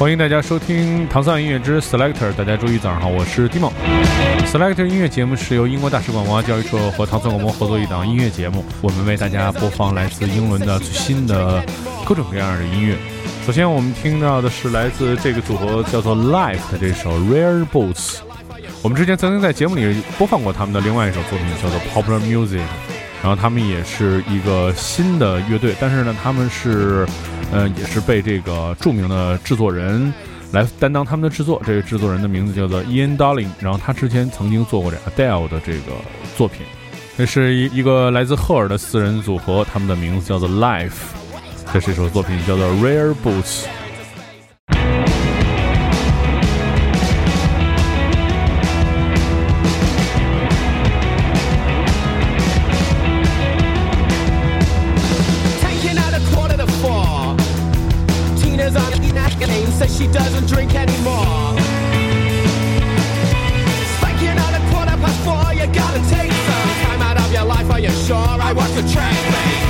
欢迎大家收听唐三音乐之 Selector。大家周一早上好，我是 Dimo。Selector 音乐节目是由英国大使馆文化教育处和糖蒜广播合作一档音乐节目，我们为大家播放来自英伦的最新的各种各样的音乐。首先，我们听到的是来自这个组合叫做 Life 的这首 Rare Boots。我们之前曾经在节目里播放过他们的另外一首作品，叫做 Popular Music。然后他们也是一个新的乐队，但是呢，他们是。嗯，也是被这个著名的制作人来担当他们的制作。这个制作人的名字叫做 Ian Darling，然后他之前曾经做过这 Adele 的这个作品。这是一一个来自赫尔的四人组合，他们的名字叫做 Life。这是一首作品叫做 Rare Boots。I watch the train leave.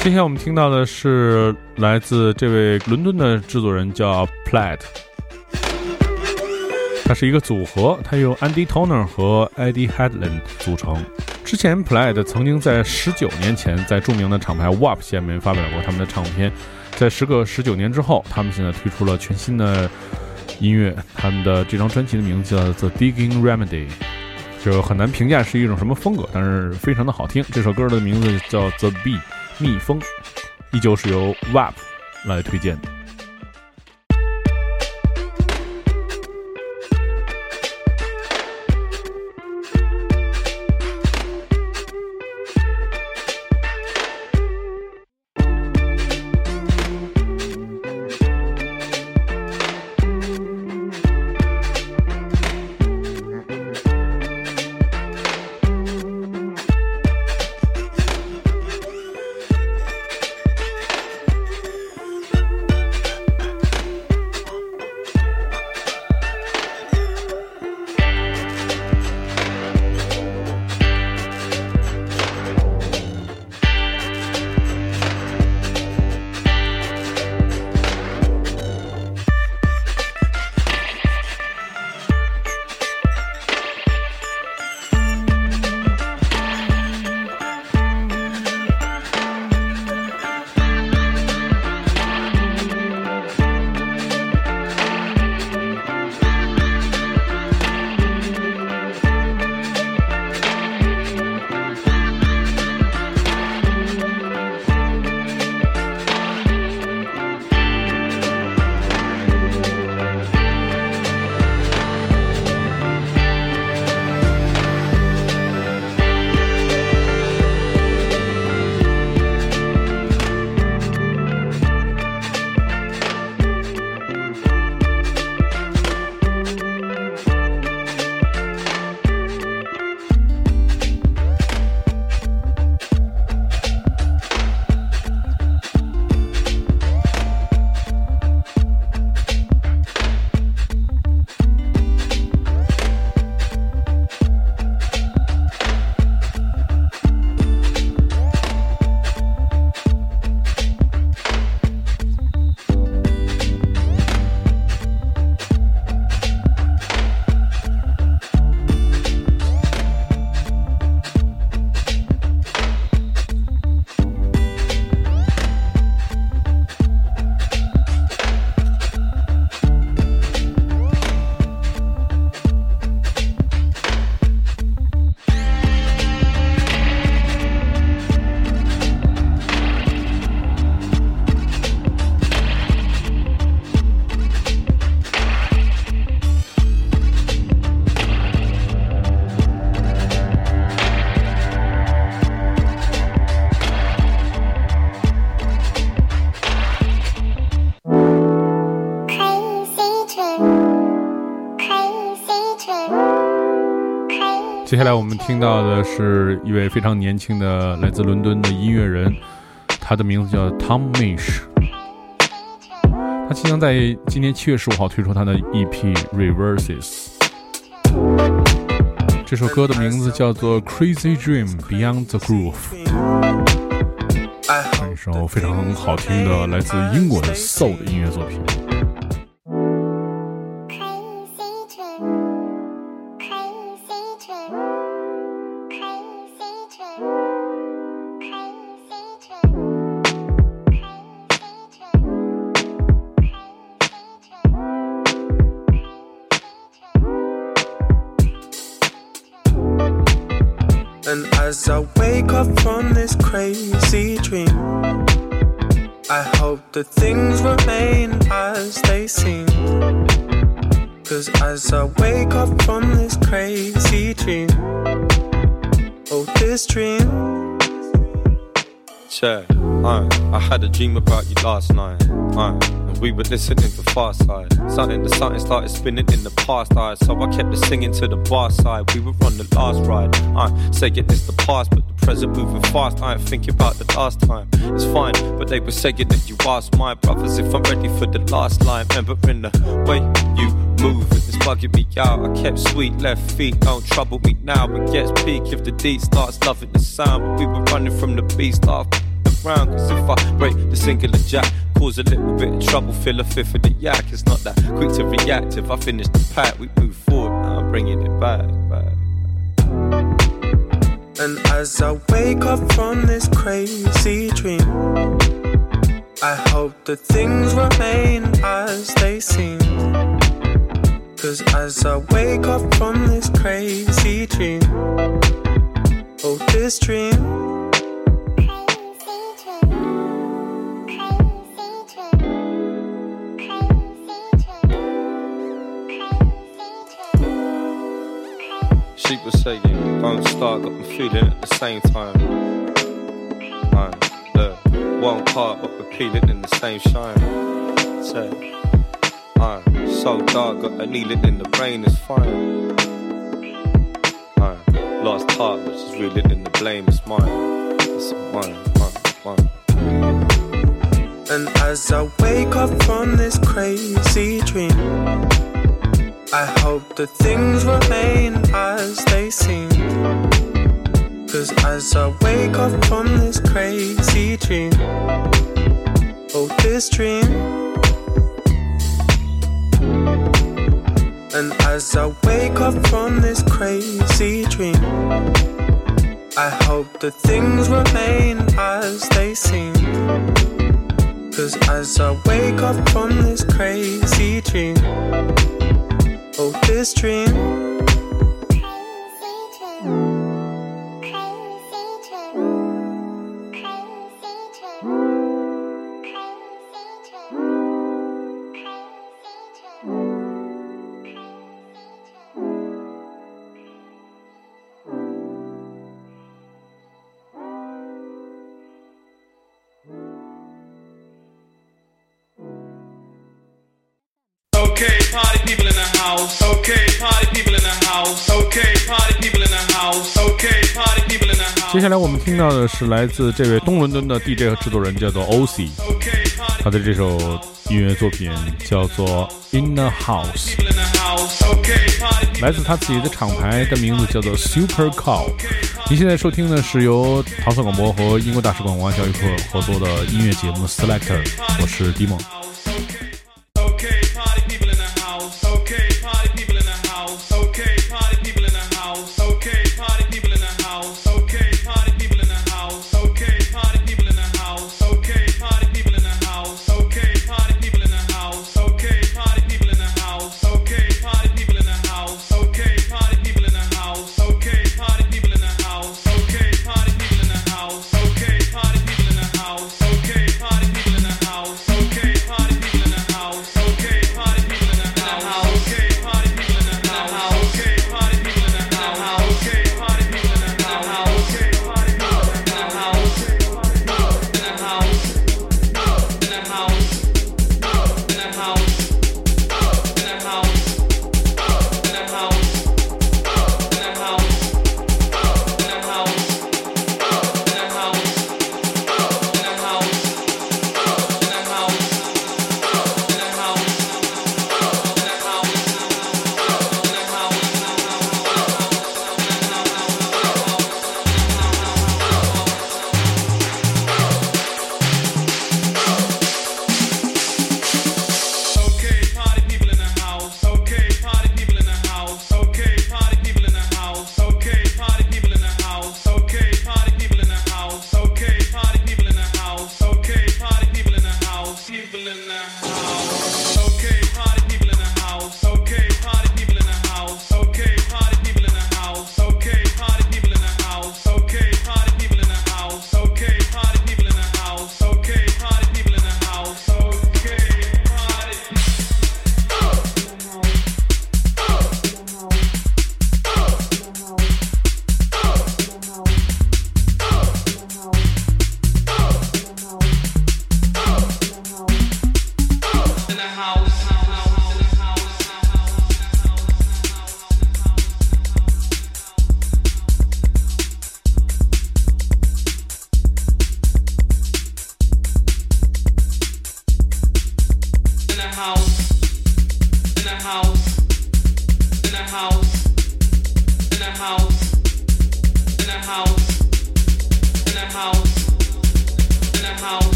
今天我们听到的是来自这位伦敦的制作人，叫 Plaid。它是一个组合，它由 Andy Toner 和 Eddie Headland 组成。之前 Plaid 曾经在十九年前在著名的厂牌 WAP 下面发表过他们的唱片。在时隔十九年之后，他们现在推出了全新的音乐。他们的这张专辑的名字叫 The Digging Remedy，就很难评价是一种什么风格，但是非常的好听。这首歌的名字叫 The Bee。蜜蜂，依旧是由 WAP 来推荐的。接下来我们听到的是一位非常年轻的来自伦敦的音乐人，他的名字叫 Tom Mish。他即将在今年七月十五号推出他的 EP Reverses。这首歌的名字叫做 Crazy Dream Beyond the Groove，一首非常好听的来自英国的 Soul 的音乐作品。And as I wake up from this crazy dream, I hope that things remain as they seem. Cause as I wake up from this crazy dream, oh, this dream. Check, uh, I had a dream about you last night. Uh, we were listening to Far Side. Something the something started spinning in the past eyes. So I kept the singing to the bar side. We were on the last ride. I say it is the past, but the present moving fast. I ain't thinking about the last time. It's fine, but they were saying that you asked my brothers if I'm ready for the last line. Remembering the way you move, it's bugging me out. I kept sweet left feet, don't trouble me now. It gets peak if the D starts loving the sound. But we were running from the beast off around. Cause if I break the singular jack, cause a little bit of trouble, fill a fifth of the yak. It's not that quick to react. If I finish the pack, we move forward. Now I'm bringing it back, back. And as I wake up from this crazy dream, I hope that things remain as they seem. Cause as I wake up from this crazy dream, oh, this dream Was saying, don't start, got me feeling at the same time. Man, look, one part, but we're in the same shine. Say, so dark, got a needle in the brain, it's fine. Man, lost heart, but she's reeling in the blame, it's mine. It's mine, mine, mine. And as I wake up from this crazy dream. I hope that things remain as they seem. Cause as I wake up from this crazy dream, oh, this dream. And as I wake up from this crazy dream, I hope that things remain as they seem. Cause as I wake up from this crazy dream, Oh, this dream 接下来我们听到的是来自这位东伦敦的 DJ 和制作人，叫做 OC。他的这首音乐作品叫做 In the House，来自他自己的厂牌的名字叫做 Super Cow。您现在收听的是由唐宋广播和英国大使馆文化教育课合作的音乐节目 Selector，我是 Dimo。今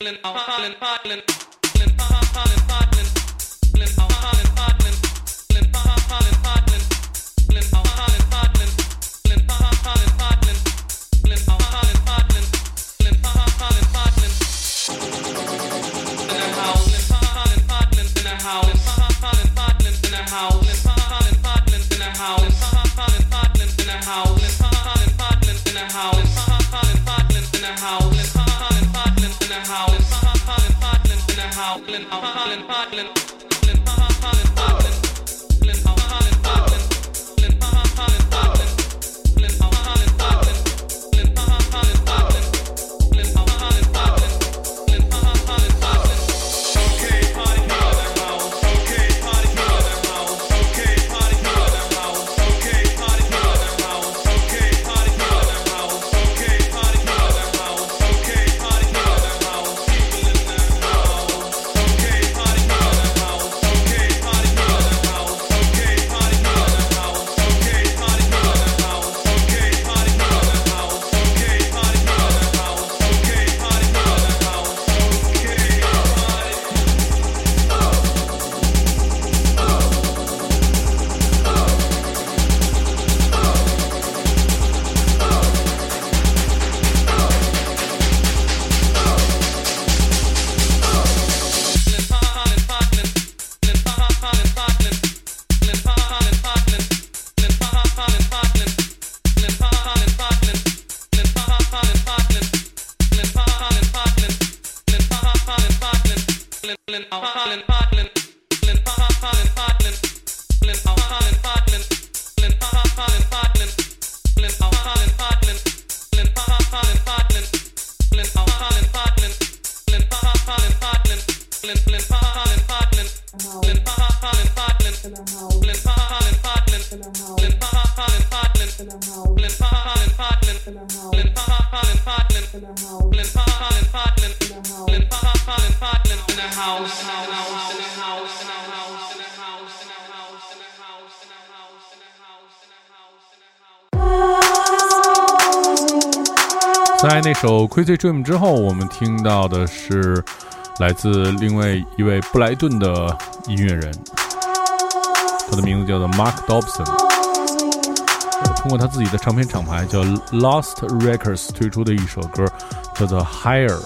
Pilin, pilin, pilin, pilin, pilin, pilin, pilin, pilin, 在那首 crazy dream 之后我们听到的是来自另外一位布莱顿的音乐人他的名字叫做 mark dobson 通过他自己的唱片厂牌叫 lost records 推出的一首歌叫做 higher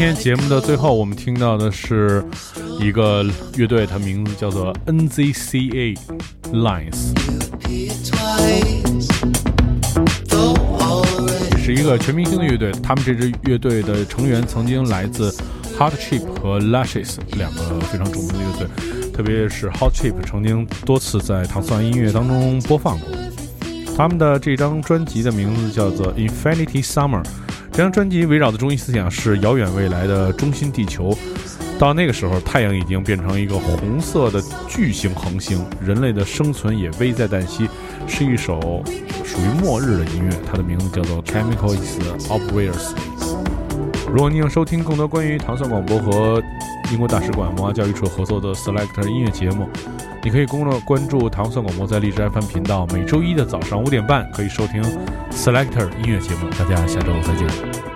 今天节目的最后，我们听到的是一个乐队，它名字叫做 NZCA Lines，是一个全明星的乐队。他们这支乐队的成员曾经来自 Hot Chip 和 Lashes 两个非常著名的乐队，特别是 Hot Chip 曾经多次在糖蒜音乐当中播放过。他们的这张专辑的名字叫做 Infinity Summer。这张专辑围绕的中心思想是遥远未来的中心地球，到那个时候，太阳已经变成一个红色的巨型恒星，人类的生存也危在旦夕，是一首属于末日的音乐。它的名字叫做 Chemical is Obvious。如果你想收听更多关于糖蒜广播和英国大使馆文化教育处合作的 Selector 音乐节目，你可以公众关注糖蒜广播在荔枝 FM 频道，每周一的早上五点半可以收听 Selector 音乐节目。大家下周再见。